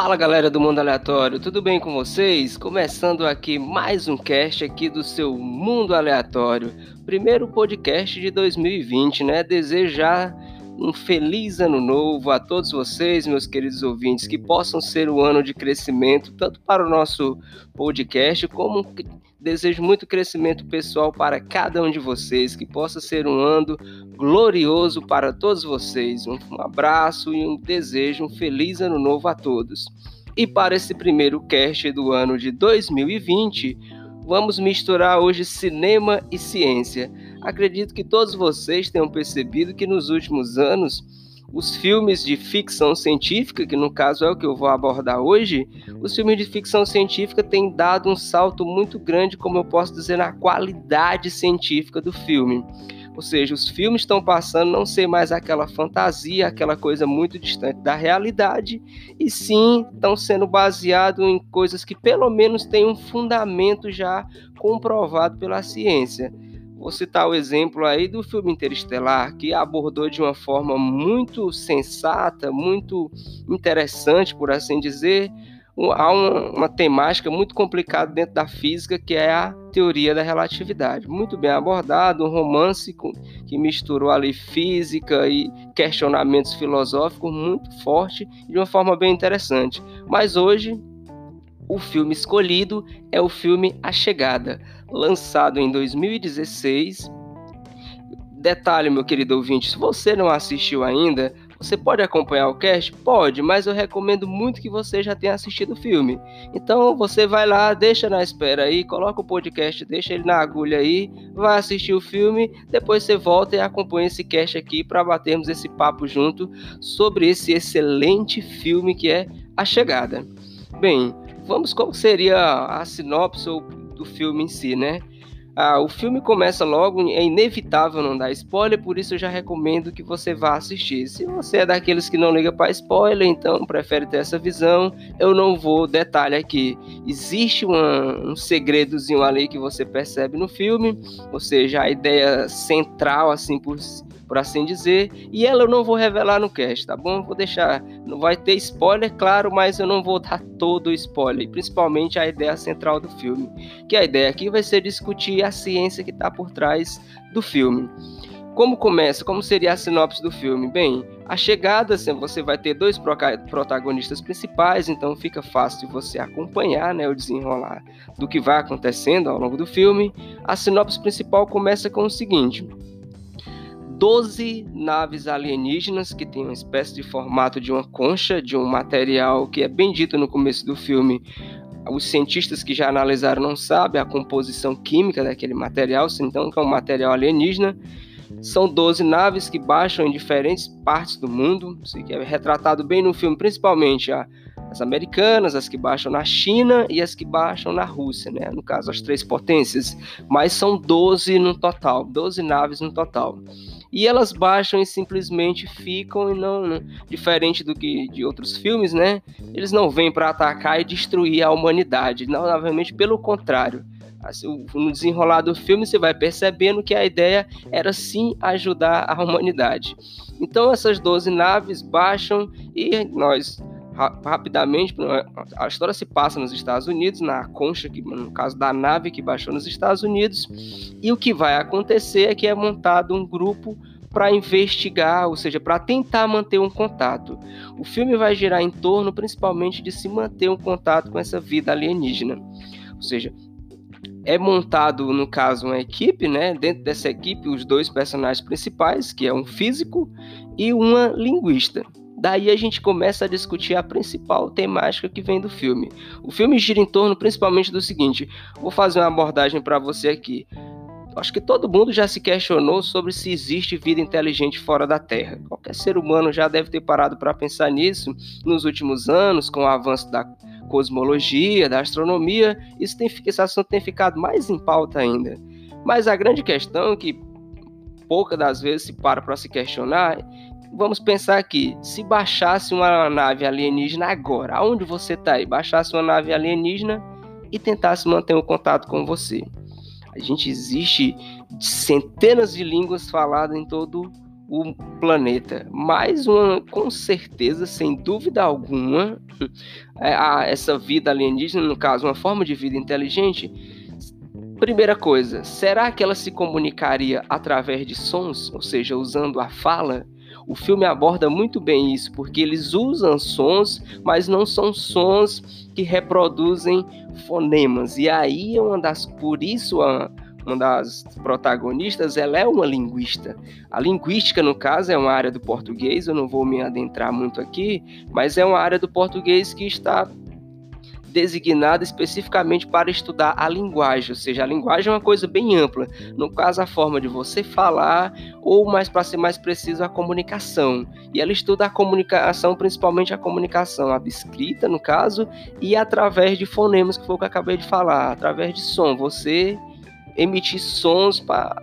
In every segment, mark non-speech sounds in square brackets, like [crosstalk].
Fala galera do Mundo Aleatório, tudo bem com vocês? Começando aqui mais um cast aqui do seu Mundo Aleatório, primeiro podcast de 2020, né? Desejar um feliz ano novo a todos vocês, meus queridos ouvintes, que possam ser um ano de crescimento tanto para o nosso podcast como desejo muito crescimento pessoal para cada um de vocês, que possa ser um ano glorioso para todos vocês. Um abraço e um desejo, um feliz ano novo a todos. E para esse primeiro cast do ano de 2020, vamos misturar hoje cinema e ciência. Acredito que todos vocês tenham percebido que nos últimos anos os filmes de ficção científica, que no caso é o que eu vou abordar hoje, os filmes de ficção científica têm dado um salto muito grande, como eu posso dizer, na qualidade científica do filme. Ou seja, os filmes estão passando não ser mais aquela fantasia, aquela coisa muito distante da realidade, e sim estão sendo baseados em coisas que pelo menos têm um fundamento já comprovado pela ciência. Vou citar o exemplo aí do filme Interestelar, que abordou de uma forma muito sensata, muito interessante, por assim dizer, há uma, uma, temática muito complicada dentro da física, que é a teoria da relatividade. Muito bem abordado, um romance com, que misturou ali física e questionamentos filosóficos muito forte, de uma forma bem interessante. Mas hoje o filme escolhido é o filme A Chegada, lançado em 2016. Detalhe, meu querido ouvinte, se você não assistiu ainda, você pode acompanhar o cast? Pode, mas eu recomendo muito que você já tenha assistido o filme. Então você vai lá, deixa na espera aí, coloca o podcast, deixa ele na agulha aí, vai assistir o filme, depois você volta e acompanha esse cast aqui para batermos esse papo junto sobre esse excelente filme que é A Chegada. Bem, vamos como seria a sinopse do filme em si, né? Ah, o filme começa logo, é inevitável não dar spoiler, por isso eu já recomendo que você vá assistir. Se você é daqueles que não liga para spoiler, então prefere ter essa visão, eu não vou detalhar aqui. Existe uma, um segredozinho ali que você percebe no filme, ou seja, a ideia central, assim por por assim dizer, e ela eu não vou revelar no cast, tá bom? Vou deixar, não vai ter spoiler, claro, mas eu não vou dar todo o spoiler, principalmente a ideia central do filme, que a ideia aqui vai ser discutir a ciência que está por trás do filme. Como começa? Como seria a sinopse do filme? Bem, a chegada, assim, você vai ter dois protagonistas principais, então fica fácil de você acompanhar né, o desenrolar do que vai acontecendo ao longo do filme. A sinopse principal começa com o seguinte: 12 naves alienígenas que têm uma espécie de formato de uma concha, de um material que é bem dito no começo do filme. Os cientistas que já analisaram não sabem a composição química daquele material, então que é um material alienígena. São 12 naves que baixam em diferentes partes do mundo, isso que é retratado bem no filme, principalmente as americanas, as que baixam na China e as que baixam na Rússia, né? no caso as três potências, mas são 12 no total, 12 naves no total e elas baixam e simplesmente ficam e não, diferente do que de outros filmes, né? Eles não vêm para atacar e destruir a humanidade, não, novamente pelo contrário. Assim, no desenrolar do filme você vai percebendo que a ideia era sim ajudar a humanidade. Então essas 12 naves baixam e nós rapidamente, a história se passa nos Estados Unidos, na concha, que, no caso da nave que baixou nos Estados Unidos, e o que vai acontecer é que é montado um grupo para investigar, ou seja, para tentar manter um contato. O filme vai girar em torno principalmente de se manter um contato com essa vida alienígena. Ou seja, é montado, no caso, uma equipe, né? Dentro dessa equipe, os dois personagens principais, que é um físico e uma linguista. Daí a gente começa a discutir a principal temática que vem do filme. O filme gira em torno principalmente do seguinte: vou fazer uma abordagem para você aqui. Acho que todo mundo já se questionou sobre se existe vida inteligente fora da Terra. Qualquer ser humano já deve ter parado para pensar nisso nos últimos anos, com o avanço da cosmologia, da astronomia. Isso tem, esse assunto tem ficado mais em pauta ainda. Mas a grande questão que poucas das vezes se para para se questionar vamos pensar aqui, se baixasse uma nave alienígena agora, aonde você está aí, baixasse uma nave alienígena e tentasse manter um contato com você. A gente existe centenas de línguas faladas em todo o planeta. Mais uma, com certeza, sem dúvida alguma, [laughs] é, essa vida alienígena, no caso, uma forma de vida inteligente. Primeira coisa, será que ela se comunicaria através de sons, ou seja, usando a fala? O filme aborda muito bem isso, porque eles usam sons, mas não são sons que reproduzem fonemas. E aí é uma das. Por isso a uma das protagonistas, ela é uma linguista. A linguística, no caso, é uma área do português, eu não vou me adentrar muito aqui, mas é uma área do português que está designada especificamente para estudar a linguagem, ou seja, a linguagem é uma coisa bem ampla. No caso, a forma de você falar, ou mais para ser mais preciso, a comunicação. E ela estuda a comunicação, principalmente a comunicação escrita, no caso, e através de fonemas, que foi o que eu acabei de falar, através de som. Você emitir sons para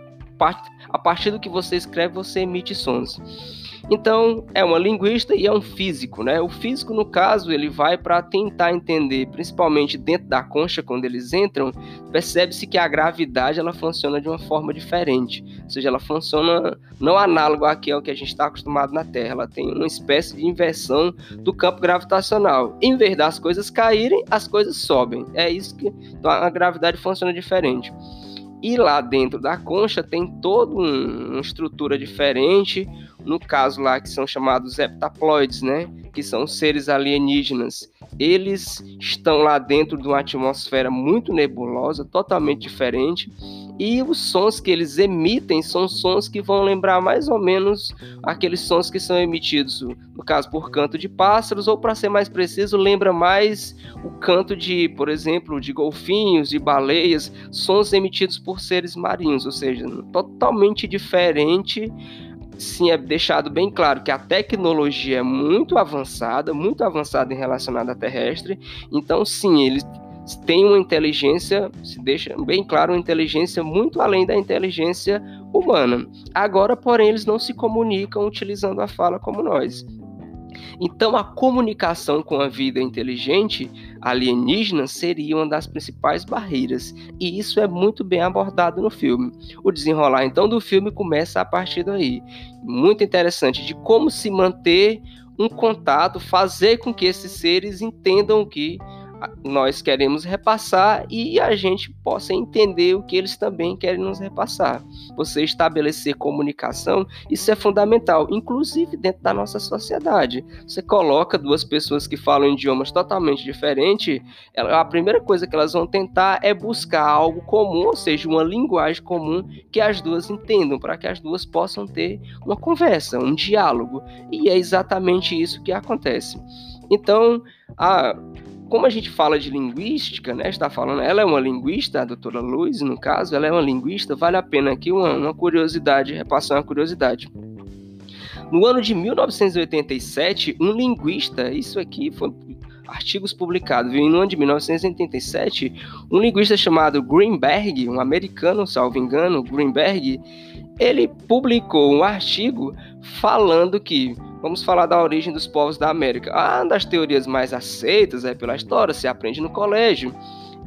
a partir do que você escreve, você emite sons. Então, é uma linguista e é um físico, né? O físico, no caso, ele vai para tentar entender, principalmente dentro da concha, quando eles entram, percebe-se que a gravidade ela funciona de uma forma diferente. Ou seja, ela funciona não análogo aqui ao que a gente está acostumado na Terra. Ela tem uma espécie de inversão do campo gravitacional. Em vez das coisas caírem, as coisas sobem. É isso que então, a gravidade funciona diferente. E lá dentro da concha tem toda um, uma estrutura diferente, no caso lá que são chamados heptaploides, né? Que são seres alienígenas. Eles estão lá dentro de uma atmosfera muito nebulosa, totalmente diferente e os sons que eles emitem são sons que vão lembrar mais ou menos aqueles sons que são emitidos, no caso, por canto de pássaros, ou para ser mais preciso, lembra mais o canto de, por exemplo, de golfinhos, de baleias, sons emitidos por seres marinhos, ou seja, totalmente diferente sim é deixado bem claro que a tecnologia é muito avançada, muito avançada em relação à terrestre. Então, sim, eles tem uma inteligência, se deixa bem claro, uma inteligência muito além da inteligência humana. Agora, porém, eles não se comunicam utilizando a fala como nós. Então, a comunicação com a vida inteligente alienígena seria uma das principais barreiras, e isso é muito bem abordado no filme. O desenrolar então do filme começa a partir daí. Muito interessante de como se manter um contato, fazer com que esses seres entendam que nós queremos repassar e a gente possa entender o que eles também querem nos repassar. Você estabelecer comunicação, isso é fundamental, inclusive dentro da nossa sociedade. Você coloca duas pessoas que falam idiomas totalmente diferentes, a primeira coisa que elas vão tentar é buscar algo comum, ou seja, uma linguagem comum que as duas entendam, para que as duas possam ter uma conversa, um diálogo. E é exatamente isso que acontece. Então, a como a gente fala de linguística, né, está falando, ela é uma linguista, a doutora Luz, no caso, ela é uma linguista, vale a pena aqui uma, uma curiosidade, repassar uma curiosidade. No ano de 1987, um linguista, isso aqui foi artigos publicados, viu? no ano de 1987, um linguista chamado Greenberg, um americano, salvo engano, Greenberg, ele publicou um artigo falando que Vamos falar da origem dos povos da América. Ah, uma das teorias mais aceitas é pela história, se aprende no colégio,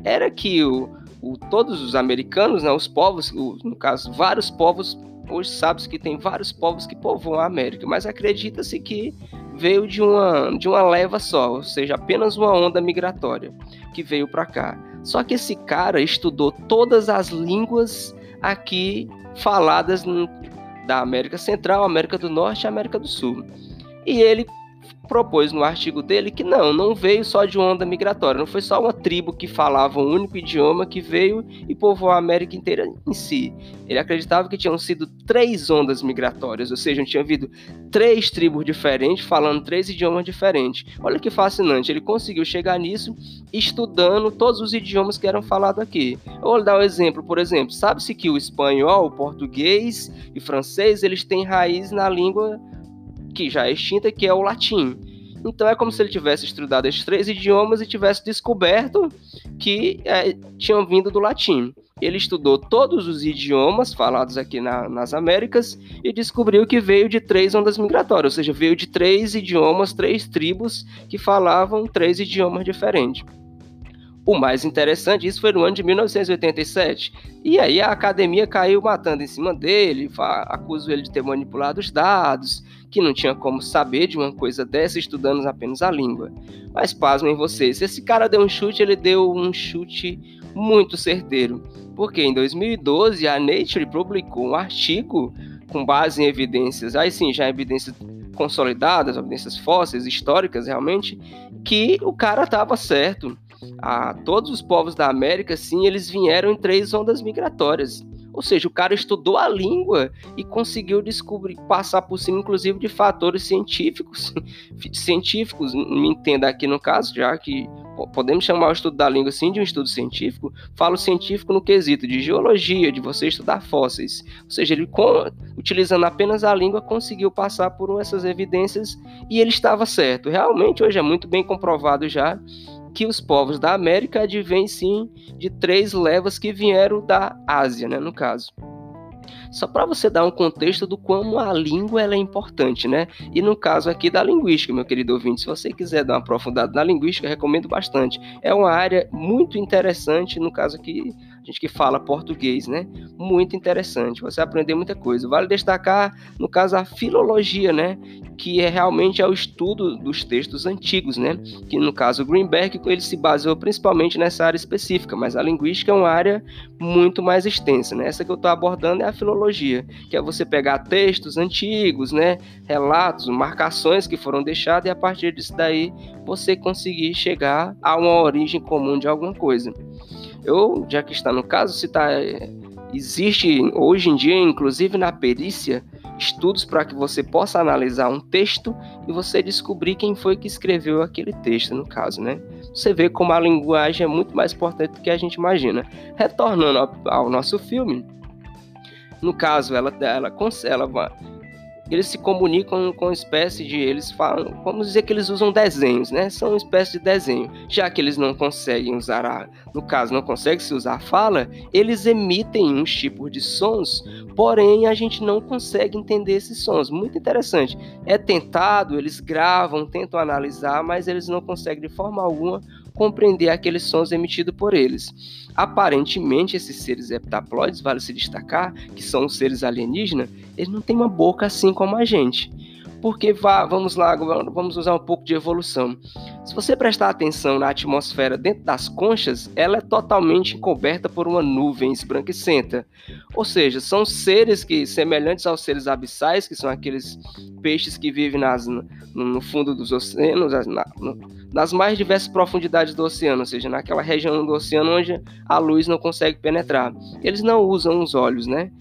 era que o, o todos os americanos, né, os povos, o, no caso, vários povos, hoje sabe-se que tem vários povos que povoam a América, mas acredita-se que veio de uma, de uma leva só, ou seja, apenas uma onda migratória que veio para cá. Só que esse cara estudou todas as línguas aqui faladas da América Central, América do Norte e América do Sul. E ele propôs no artigo dele que não, não veio só de onda migratória, não foi só uma tribo que falava um único idioma que veio e povoou a América inteira em si. Ele acreditava que tinham sido três ondas migratórias, ou seja, tinha havido três tribos diferentes falando três idiomas diferentes. Olha que fascinante, ele conseguiu chegar nisso estudando todos os idiomas que eram falados aqui. Eu vou dar um exemplo, por exemplo, sabe-se que o espanhol, o português e francês, eles têm raiz na língua que já é extinta, que é o latim. Então é como se ele tivesse estudado esses três idiomas e tivesse descoberto que é, tinham vindo do latim. Ele estudou todos os idiomas falados aqui na, nas Américas e descobriu que veio de três ondas migratórias, ou seja, veio de três idiomas, três tribos que falavam três idiomas diferentes. O mais interessante, isso foi no ano de 1987. E aí a academia caiu matando em cima dele, acusou ele de ter manipulado os dados, que não tinha como saber de uma coisa dessa estudando apenas a língua. Mas pasmem vocês, se esse cara deu um chute, ele deu um chute muito certeiro. Porque em 2012 a Nature publicou um artigo com base em evidências, aí sim, já evidências consolidadas, evidências fósseis, históricas realmente, que o cara estava certo. A todos os povos da América, sim, eles vieram em três ondas migratórias. Ou seja, o cara estudou a língua e conseguiu descobrir, passar por cima, inclusive, de fatores científicos. [laughs] científicos, me entenda aqui no caso, já que podemos chamar o estudo da língua sim de um estudo científico, falo científico no quesito de geologia, de você estudar fósseis. Ou seja, ele utilizando apenas a língua conseguiu passar por essas evidências e ele estava certo. Realmente hoje é muito bem comprovado já que os povos da América advêm sim de três levas que vieram da Ásia, né, no caso. Só para você dar um contexto do como a língua é importante, né? E no caso aqui da linguística, meu querido ouvinte, se você quiser dar uma aprofundada na linguística, recomendo bastante. É uma área muito interessante, no caso aqui gente que fala português, né? Muito interessante, você aprender muita coisa. Vale destacar, no caso, a filologia, né? Que é realmente é o estudo dos textos antigos, né? Que no caso Greenberg ele se baseou principalmente nessa área específica, mas a linguística é uma área muito mais extensa, né? Essa que eu estou abordando é a filologia, que é você pegar textos antigos, né? Relatos, marcações que foram deixadas e a partir disso daí você conseguir chegar a uma origem comum de alguma coisa. Eu, já que está no caso, se tá, existe hoje em dia, inclusive na perícia, estudos para que você possa analisar um texto e você descobrir quem foi que escreveu aquele texto, no caso, né? Você vê como a linguagem é muito mais importante do que a gente imagina. Retornando ao, ao nosso filme, no caso, ela, ela, ela, ela eles se comunicam com espécie de. Eles falam. Vamos dizer que eles usam desenhos, né? São uma espécie de desenho. Já que eles não conseguem usar a. No caso, não consegue se usar a fala, eles emitem uns tipos de sons, porém a gente não consegue entender esses sons. Muito interessante. É tentado, eles gravam, tentam analisar, mas eles não conseguem de forma alguma compreender aqueles sons emitidos por eles. Aparentemente, esses seres heptaploides, vale se destacar, que são os seres alienígenas, eles não têm uma boca assim como a gente. Porque vá, vamos lá, vamos usar um pouco de evolução. Se você prestar atenção na atmosfera dentro das conchas, ela é totalmente coberta por uma nuvem esbranquecenta. Ou seja, são seres que semelhantes aos seres abissais, que são aqueles peixes que vivem nas, no, no fundo dos oceanos, na, nas mais diversas profundidades do oceano, ou seja, naquela região do oceano onde a luz não consegue penetrar. Eles não usam os olhos, né?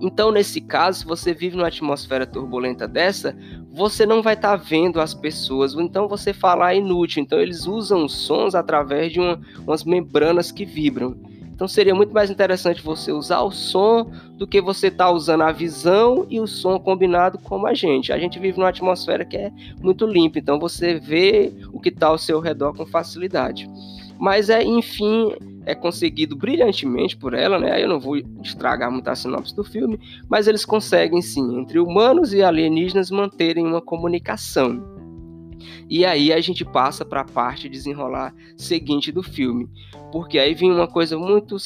Então, nesse caso, se você vive numa atmosfera turbulenta dessa, você não vai estar tá vendo as pessoas, então você falar é inútil. Então, eles usam sons através de uma, umas membranas que vibram. Então, seria muito mais interessante você usar o som do que você estar tá usando a visão e o som combinado como a gente. A gente vive numa atmosfera que é muito limpa, então você vê o que está ao seu redor com facilidade. Mas é, enfim, é conseguido brilhantemente por ela, né? Eu não vou estragar muito a sinopse do filme, mas eles conseguem sim, entre humanos e alienígenas, manterem uma comunicação. E aí a gente passa para a parte desenrolar seguinte do filme, porque aí vem uma coisa muito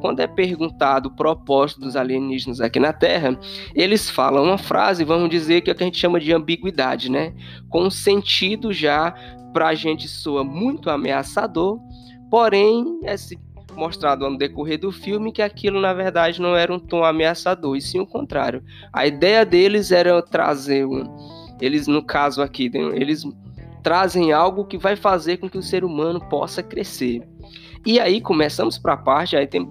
quando é perguntado o propósito dos alienígenas aqui na Terra, eles falam uma frase, vamos dizer que é o que a gente chama de ambiguidade, né? Com sentido já para a gente soa muito ameaçador, porém esse mostrado no decorrer do filme que aquilo na verdade não era um tom ameaçador, e sim o contrário. A ideia deles era trazer um, eles no caso aqui, eles trazem algo que vai fazer com que o ser humano possa crescer. E aí começamos para a parte, aí tem,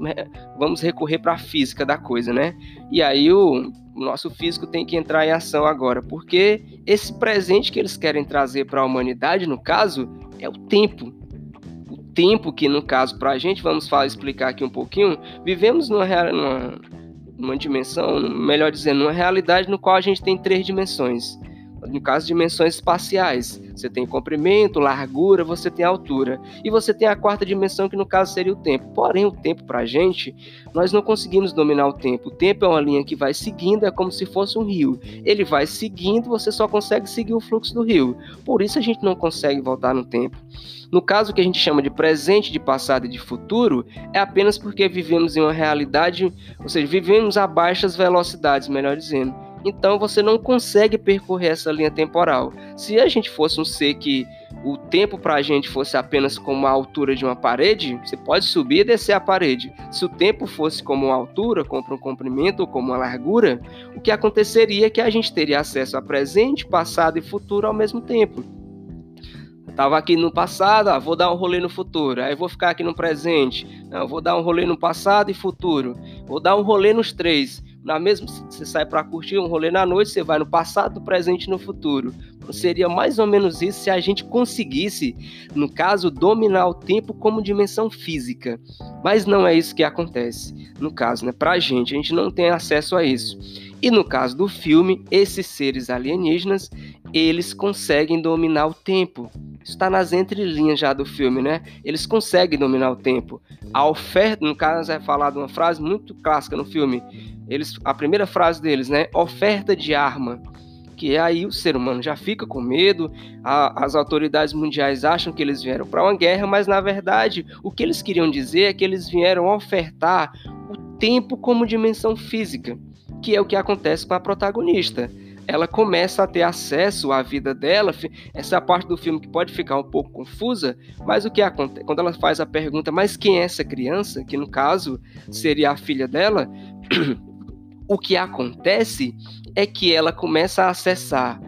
vamos recorrer para a física da coisa, né? E aí o, o nosso físico tem que entrar em ação agora, porque esse presente que eles querem trazer para a humanidade, no caso, é o tempo tempo que, no caso, para a gente, vamos falar, explicar aqui um pouquinho, vivemos numa, numa, numa dimensão, melhor dizendo, numa realidade no qual a gente tem três dimensões. No caso, dimensões espaciais. Você tem comprimento, largura, você tem altura. E você tem a quarta dimensão, que no caso seria o tempo. Porém, o tempo para a gente, nós não conseguimos dominar o tempo. O tempo é uma linha que vai seguindo, é como se fosse um rio. Ele vai seguindo, você só consegue seguir o fluxo do rio. Por isso a gente não consegue voltar no tempo. No caso que a gente chama de presente, de passado e de futuro, é apenas porque vivemos em uma realidade, ou seja, vivemos a baixas velocidades, melhor dizendo. Então você não consegue percorrer essa linha temporal. Se a gente fosse um ser que o tempo para a gente fosse apenas como a altura de uma parede, você pode subir e descer a parede. Se o tempo fosse como uma altura, como um comprimento ou como uma largura, o que aconteceria é que a gente teria acesso a presente, passado e futuro ao mesmo tempo. Tava aqui no passado, ah, vou dar um rolê no futuro. Aí vou ficar aqui no presente. Não, vou dar um rolê no passado e futuro. Vou dar um rolê nos três. Na mesma, você sai para curtir um rolê na noite, você vai no passado, no presente e no futuro. Seria mais ou menos isso se a gente conseguisse, no caso, dominar o tempo como dimensão física. Mas não é isso que acontece. No caso, né, pra gente, a gente não tem acesso a isso. E no caso do filme, esses seres alienígenas, eles conseguem dominar o tempo. Está nas entrelinhas já do filme, né? Eles conseguem dominar o tempo. A oferta, no caso, é falado uma frase muito clássica no filme. Eles, a primeira frase deles, né? Oferta de arma. Que é aí o ser humano já fica com medo, a, as autoridades mundiais acham que eles vieram para uma guerra, mas na verdade o que eles queriam dizer é que eles vieram ofertar o tempo como dimensão física, que é o que acontece com a protagonista ela começa a ter acesso à vida dela. Essa é a parte do filme que pode ficar um pouco confusa, mas o que acontece quando ela faz a pergunta, mas quem é essa criança? Que no caso seria a filha dela. [clears throat] o que acontece é que ela começa a acessar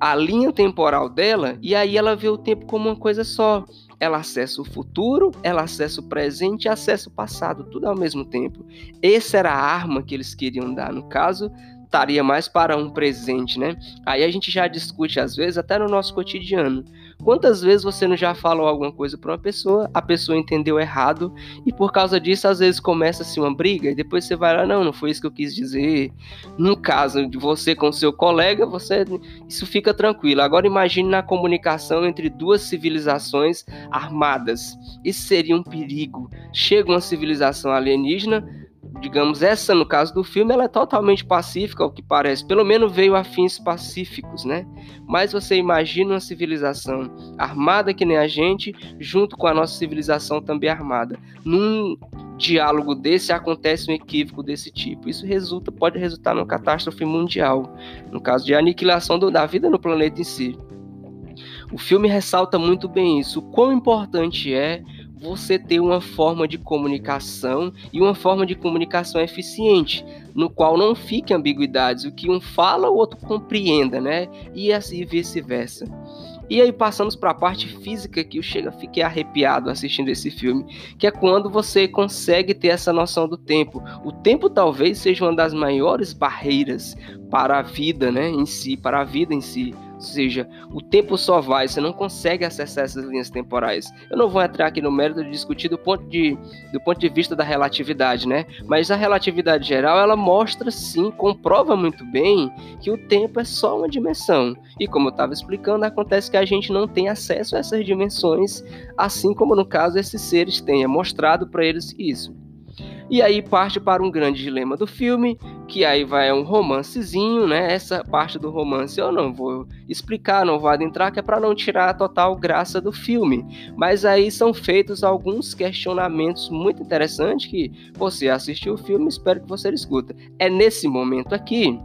a linha temporal dela e aí ela vê o tempo como uma coisa só. Ela acessa o futuro, ela acessa o presente e acessa o passado, tudo ao mesmo tempo. Essa era a arma que eles queriam dar. No caso, estaria mais para um presente, né? Aí a gente já discute às vezes até no nosso cotidiano. Quantas vezes você não já falou alguma coisa para uma pessoa, a pessoa entendeu errado e por causa disso às vezes começa-se uma briga e depois você vai lá, não, não foi isso que eu quis dizer. No caso de você com seu colega, você isso fica tranquilo. Agora imagine na comunicação entre duas civilizações armadas. Isso seria um perigo. Chega uma civilização alienígena digamos, essa no caso do filme, ela é totalmente pacífica, ao que parece. Pelo menos veio a fins pacíficos, né? Mas você imagina uma civilização armada que nem a gente, junto com a nossa civilização também armada. Num diálogo desse acontece um equívoco desse tipo. Isso resulta, pode resultar numa catástrofe mundial, no caso de aniquilação do, da vida no planeta em si. O filme ressalta muito bem isso, o quão importante é você ter uma forma de comunicação e uma forma de comunicação eficiente, no qual não fique ambiguidades, o que um fala, o outro compreenda, né? E assim vice-versa. E aí passamos para a parte física que eu chego, fiquei arrepiado assistindo esse filme, que é quando você consegue ter essa noção do tempo. O tempo talvez seja uma das maiores barreiras para a vida, né, em si, para a vida em si. Seja, o tempo só vai, você não consegue acessar essas linhas temporais. Eu não vou entrar aqui no mérito de discutir do ponto de, do ponto de vista da relatividade, né? Mas a relatividade geral, ela mostra sim, comprova muito bem que o tempo é só uma dimensão. E como eu estava explicando, acontece que a gente não tem acesso a essas dimensões, assim como no caso esses seres. É mostrado para eles isso. E aí parte para um grande dilema do filme, que aí vai um romancezinho, né? Essa parte do romance eu não vou explicar, não vou adentrar, que é para não tirar a total graça do filme. Mas aí são feitos alguns questionamentos muito interessantes que você assistiu o filme, espero que você escuta. É nesse momento aqui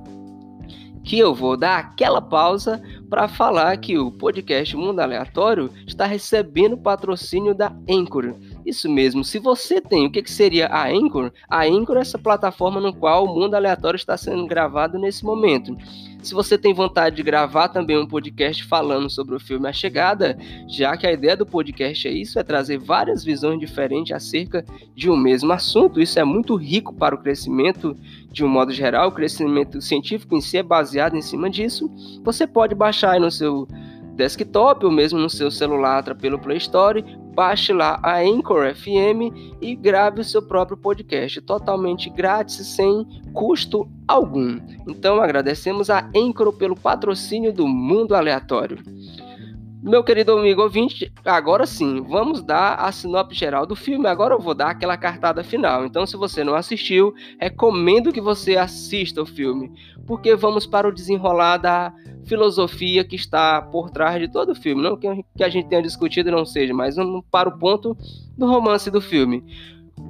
que eu vou dar aquela pausa para falar que o podcast Mundo Aleatório está recebendo patrocínio da Anchor. Isso mesmo, se você tem, o que, que seria a Anchor? A Anchor é essa plataforma no qual o Mundo Aleatório está sendo gravado nesse momento. Se você tem vontade de gravar também um podcast falando sobre o filme A Chegada, já que a ideia do podcast é isso, é trazer várias visões diferentes acerca de um mesmo assunto. Isso é muito rico para o crescimento de um modo geral. O crescimento científico em si é baseado em cima disso. Você pode baixar aí no seu desktop ou mesmo no seu celular pelo Play Store, baixe lá a Anchor FM e grave o seu próprio podcast, totalmente grátis, sem custo algum. Então agradecemos a Anchor pelo patrocínio do Mundo Aleatório. Meu querido amigo ouvinte, agora sim, vamos dar a sinopse geral do filme. Agora eu vou dar aquela cartada final. Então, se você não assistiu, recomendo que você assista o filme, porque vamos para o desenrolar da filosofia que está por trás de todo o filme. Não que a gente tenha discutido não seja, mas vamos para o ponto do romance do filme.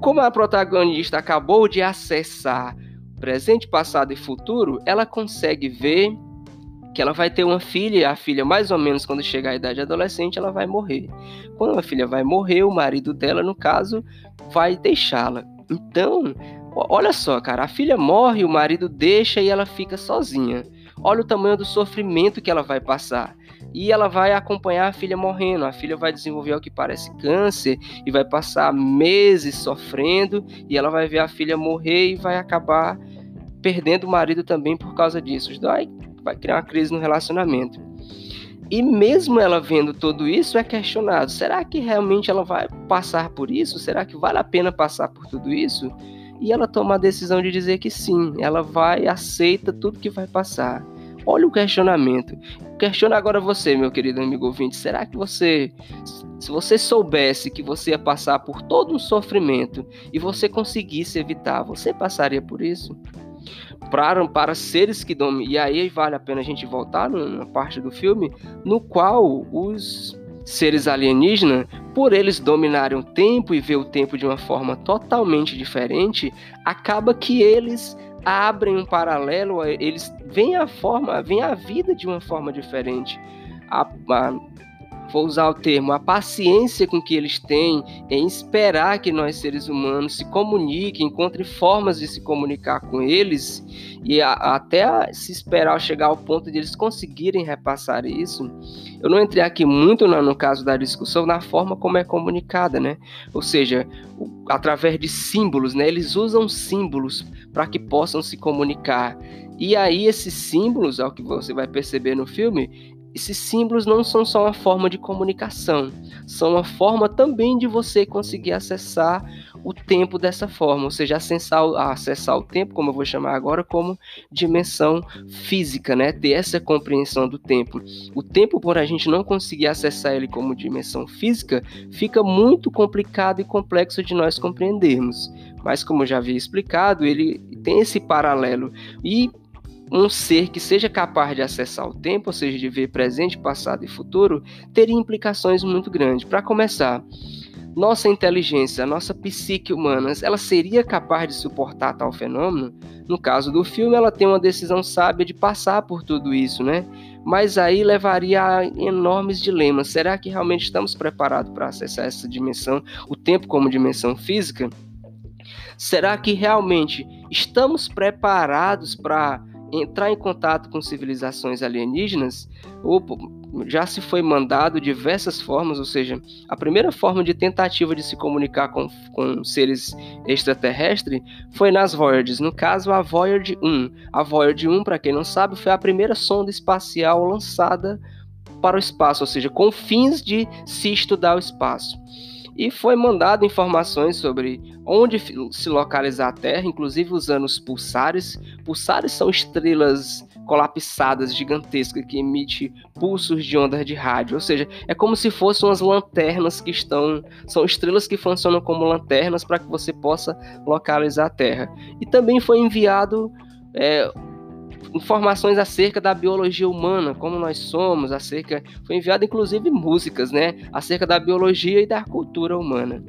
Como a protagonista acabou de acessar presente, passado e futuro, ela consegue ver que ela vai ter uma filha, a filha, mais ou menos, quando chegar à idade adolescente, ela vai morrer. Quando a filha vai morrer, o marido dela, no caso, vai deixá-la. Então, olha só, cara, a filha morre, o marido deixa e ela fica sozinha. Olha o tamanho do sofrimento que ela vai passar. E ela vai acompanhar a filha morrendo. A filha vai desenvolver o que parece câncer e vai passar meses sofrendo. E ela vai ver a filha morrer e vai acabar perdendo o marido também por causa disso. Vai vai criar uma crise no relacionamento. E mesmo ela vendo tudo isso, é questionado: será que realmente ela vai passar por isso? Será que vale a pena passar por tudo isso? E ela toma a decisão de dizer que sim, ela vai, aceita tudo que vai passar. Olha o questionamento. Questiona agora você, meu querido amigo ouvinte: será que você, se você soubesse que você ia passar por todo um sofrimento e você conseguisse evitar, você passaria por isso? Para, para seres que dominam. E aí vale a pena a gente voltar numa parte do filme no qual os seres alienígenas, por eles dominarem o tempo e ver o tempo de uma forma totalmente diferente, acaba que eles abrem um paralelo, eles veem a forma, veem a vida de uma forma diferente. A, a, vou usar o termo, a paciência com que eles têm em esperar que nós seres humanos se comuniquem, encontrem formas de se comunicar com eles e a, até se esperar chegar ao ponto de eles conseguirem repassar isso. Eu não entrei aqui muito no, no caso da discussão na forma como é comunicada, né? Ou seja, o, através de símbolos, né? Eles usam símbolos para que possam se comunicar. E aí esses símbolos, ao que você vai perceber no filme, esses símbolos não são só uma forma de comunicação, são uma forma também de você conseguir acessar o tempo dessa forma, ou seja, acessar, acessar o tempo, como eu vou chamar agora, como dimensão física, né? Ter essa compreensão do tempo. O tempo, por a gente não conseguir acessar ele como dimensão física, fica muito complicado e complexo de nós compreendermos. Mas, como eu já havia explicado, ele tem esse paralelo. E um ser que seja capaz de acessar o tempo, ou seja, de ver presente, passado e futuro, teria implicações muito grandes. Para começar, nossa inteligência, nossa psique humana, ela seria capaz de suportar tal fenômeno? No caso do filme, ela tem uma decisão sábia de passar por tudo isso, né? Mas aí levaria a enormes dilemas. Será que realmente estamos preparados para acessar essa dimensão, o tempo como dimensão física? Será que realmente estamos preparados para entrar em contato com civilizações alienígenas, ou já se foi mandado diversas formas, ou seja, a primeira forma de tentativa de se comunicar com, com seres extraterrestres foi nas Voyages, no caso a Voyager 1. A Voyager 1, para quem não sabe, foi a primeira sonda espacial lançada para o espaço, ou seja, com fins de se estudar o espaço e foi mandado informações sobre onde se localizar a Terra, inclusive usando os pulsares. Pulsares são estrelas colapsadas gigantescas que emitem pulsos de ondas de rádio, ou seja, é como se fossem umas lanternas que estão, são estrelas que funcionam como lanternas para que você possa localizar a Terra. E também foi enviado é, informações acerca da biologia humana, como nós somos, acerca foi enviado inclusive músicas, né, acerca da biologia e da cultura humana.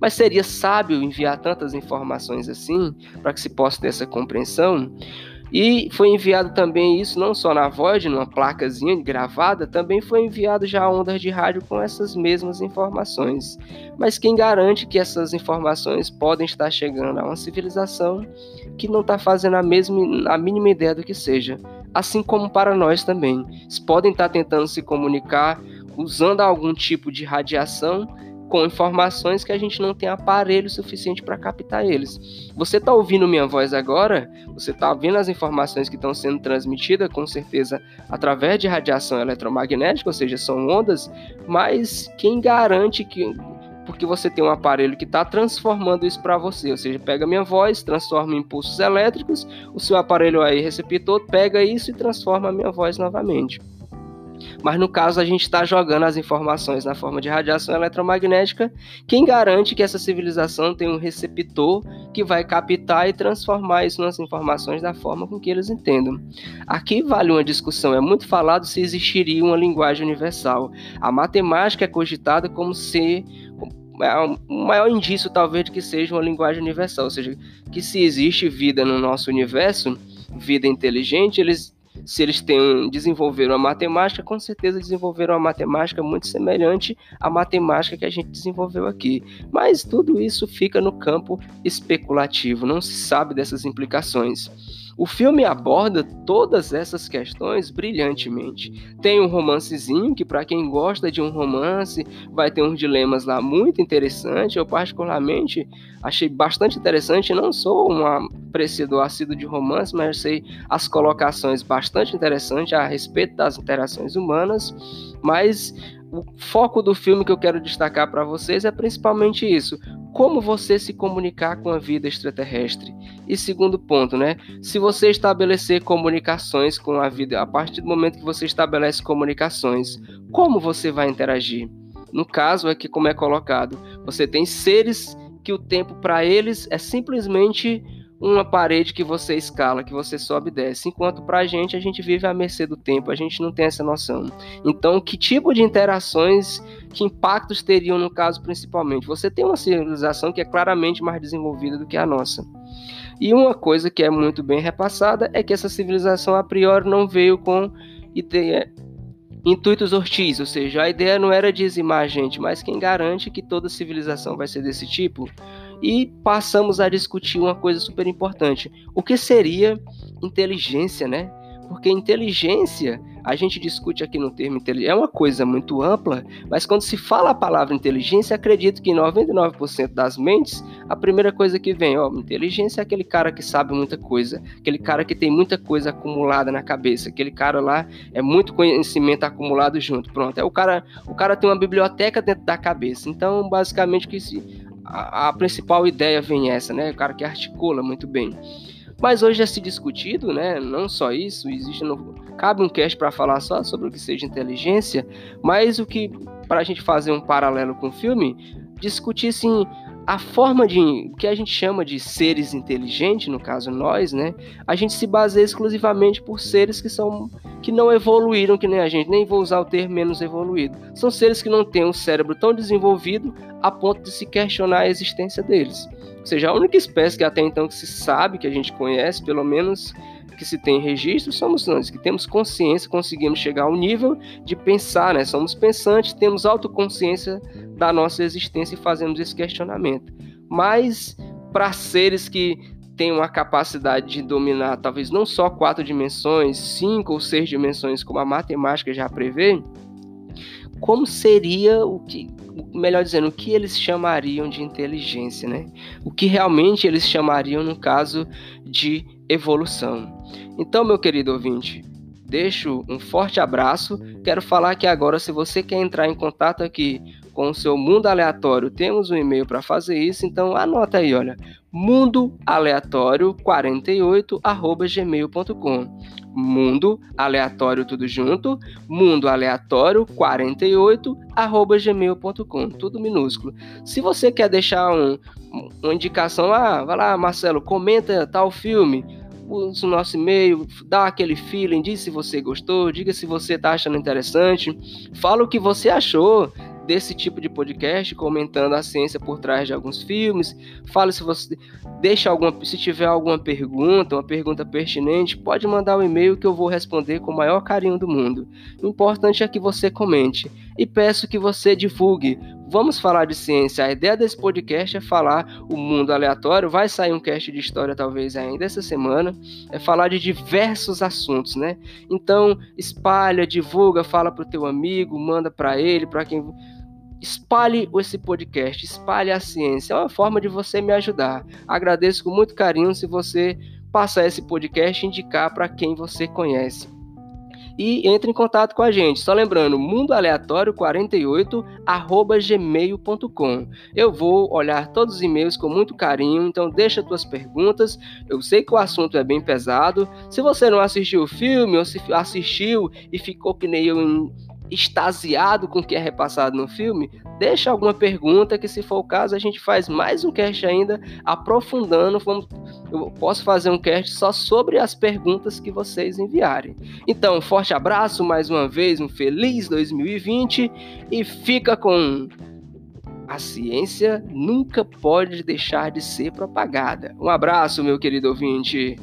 Mas seria sábio enviar tantas informações assim para que se possa ter essa compreensão? E foi enviado também isso não só na voz, numa placazinha gravada, também foi enviado já ondas de rádio com essas mesmas informações. Mas quem garante que essas informações podem estar chegando a uma civilização que não está fazendo a, mesma, a mínima ideia do que seja? Assim como para nós também. Eles podem estar tentando se comunicar usando algum tipo de radiação com informações que a gente não tem aparelho suficiente para captar eles. Você está ouvindo minha voz agora? Você está vendo as informações que estão sendo transmitidas, com certeza, através de radiação eletromagnética, ou seja, são ondas, mas quem garante que porque você tem um aparelho que está transformando isso para você, ou seja, pega minha voz, transforma em impulsos elétricos, o seu aparelho aí receptor pega isso e transforma a minha voz novamente. Mas no caso a gente está jogando as informações na forma de radiação eletromagnética. Quem garante que essa civilização tem um receptor que vai captar e transformar isso nas informações da forma com que eles entendam? Aqui vale uma discussão. É muito falado se existiria uma linguagem universal. A matemática é cogitada como se é o maior indício talvez de que seja uma linguagem universal, ou seja, que se existe vida no nosso universo, vida inteligente, eles se eles têm, desenvolveram a matemática, com certeza desenvolveram a matemática muito semelhante à matemática que a gente desenvolveu aqui. Mas tudo isso fica no campo especulativo, não se sabe dessas implicações. O filme aborda todas essas questões brilhantemente. Tem um romancezinho que, para quem gosta de um romance, vai ter uns dilemas lá muito interessantes. Eu, particularmente, achei bastante interessante. Não sou um apreciador assíduo de romance, mas sei as colocações bastante interessantes a respeito das interações humanas. Mas o foco do filme que eu quero destacar para vocês é principalmente isso: como você se comunicar com a vida extraterrestre. E segundo ponto, né? Se você estabelecer comunicações com a vida, a partir do momento que você estabelece comunicações, como você vai interagir? No caso aqui como é colocado, você tem seres que o tempo para eles é simplesmente uma parede que você escala, que você sobe e desce. Enquanto para a gente, a gente vive à mercê do tempo, a gente não tem essa noção. Então, que tipo de interações, que impactos teriam no caso principalmente? Você tem uma civilização que é claramente mais desenvolvida do que a nossa. E uma coisa que é muito bem repassada é que essa civilização a priori não veio com ideia, intuitos hostis, ou seja, a ideia não era dizimar a gente, mas quem garante que toda civilização vai ser desse tipo? E passamos a discutir uma coisa super importante: o que seria inteligência, né? Porque inteligência, a gente discute aqui no termo inteligência, é uma coisa muito ampla, mas quando se fala a palavra inteligência, acredito que em 99% das mentes, a primeira coisa que vem, ó, inteligência é aquele cara que sabe muita coisa, aquele cara que tem muita coisa acumulada na cabeça, aquele cara lá é muito conhecimento acumulado junto. Pronto, é o cara, o cara tem uma biblioteca dentro da cabeça. Então, basicamente que se a, a, principal ideia vem essa, né? O cara que articula muito bem. Mas hoje é se discutido, né? Não só isso, existe no, cabe um cast para falar só sobre o que seja inteligência, mas o que para a gente fazer um paralelo com o filme, discutir assim a forma de que a gente chama de seres inteligentes, no caso nós, né? A gente se baseia exclusivamente por seres que são que não evoluíram que nem a gente, nem vou usar o termo menos evoluído. São seres que não têm um cérebro tão desenvolvido a ponto de se questionar a existência deles. Ou seja, a única espécie que até então que se sabe, que a gente conhece, pelo menos que se tem registro, somos nós, que temos consciência, conseguimos chegar ao nível de pensar, né? Somos pensantes, temos autoconsciência da nossa existência e fazemos esse questionamento. Mas para seres que têm uma capacidade de dominar talvez não só quatro dimensões, cinco ou seis dimensões, como a matemática já prevê, como seria o que, melhor dizendo, o que eles chamariam de inteligência, né? O que realmente eles chamariam no caso de evolução. Então, meu querido ouvinte, deixo um forte abraço. Quero falar que agora, se você quer entrar em contato aqui com o seu mundo aleatório, temos um e-mail para fazer isso, então anota aí, olha, mundoaleatório48@gmail.com. Mundo aleatório tudo junto, mundo aleatório 48@gmail.com, tudo minúsculo. Se você quer deixar um, uma indicação, ah, vai lá, Marcelo, comenta tal filme, use o nosso e-mail, dá aquele feeling, diz se você gostou, diga se você está achando interessante, fala o que você achou desse tipo de podcast, comentando a ciência por trás de alguns filmes. Fale se você deixa alguma, se tiver alguma pergunta, uma pergunta pertinente, pode mandar um e-mail que eu vou responder com o maior carinho do mundo. O importante é que você comente e peço que você divulgue. Vamos falar de ciência. A ideia desse podcast é falar o mundo aleatório. Vai sair um cast de história talvez ainda essa semana. É falar de diversos assuntos, né? Então espalha, divulga, fala pro teu amigo, manda para ele, para quem espalhe esse podcast, espalhe a ciência. É uma forma de você me ajudar. Agradeço com muito carinho se você passar esse podcast e indicar para quem você conhece e entre em contato com a gente. Só lembrando, mundoaleatório48@gmail.com. Eu vou olhar todos os e-mails com muito carinho, então deixa tuas perguntas. Eu sei que o assunto é bem pesado. Se você não assistiu o filme ou se assistiu e ficou que nem eu extasiado com o que é repassado no filme, deixa alguma pergunta que, se for o caso, a gente faz mais um cast ainda, aprofundando. Vamos, eu posso fazer um cast só sobre as perguntas que vocês enviarem. Então, forte abraço mais uma vez, um feliz 2020 e fica com. A ciência nunca pode deixar de ser propagada. Um abraço, meu querido ouvinte.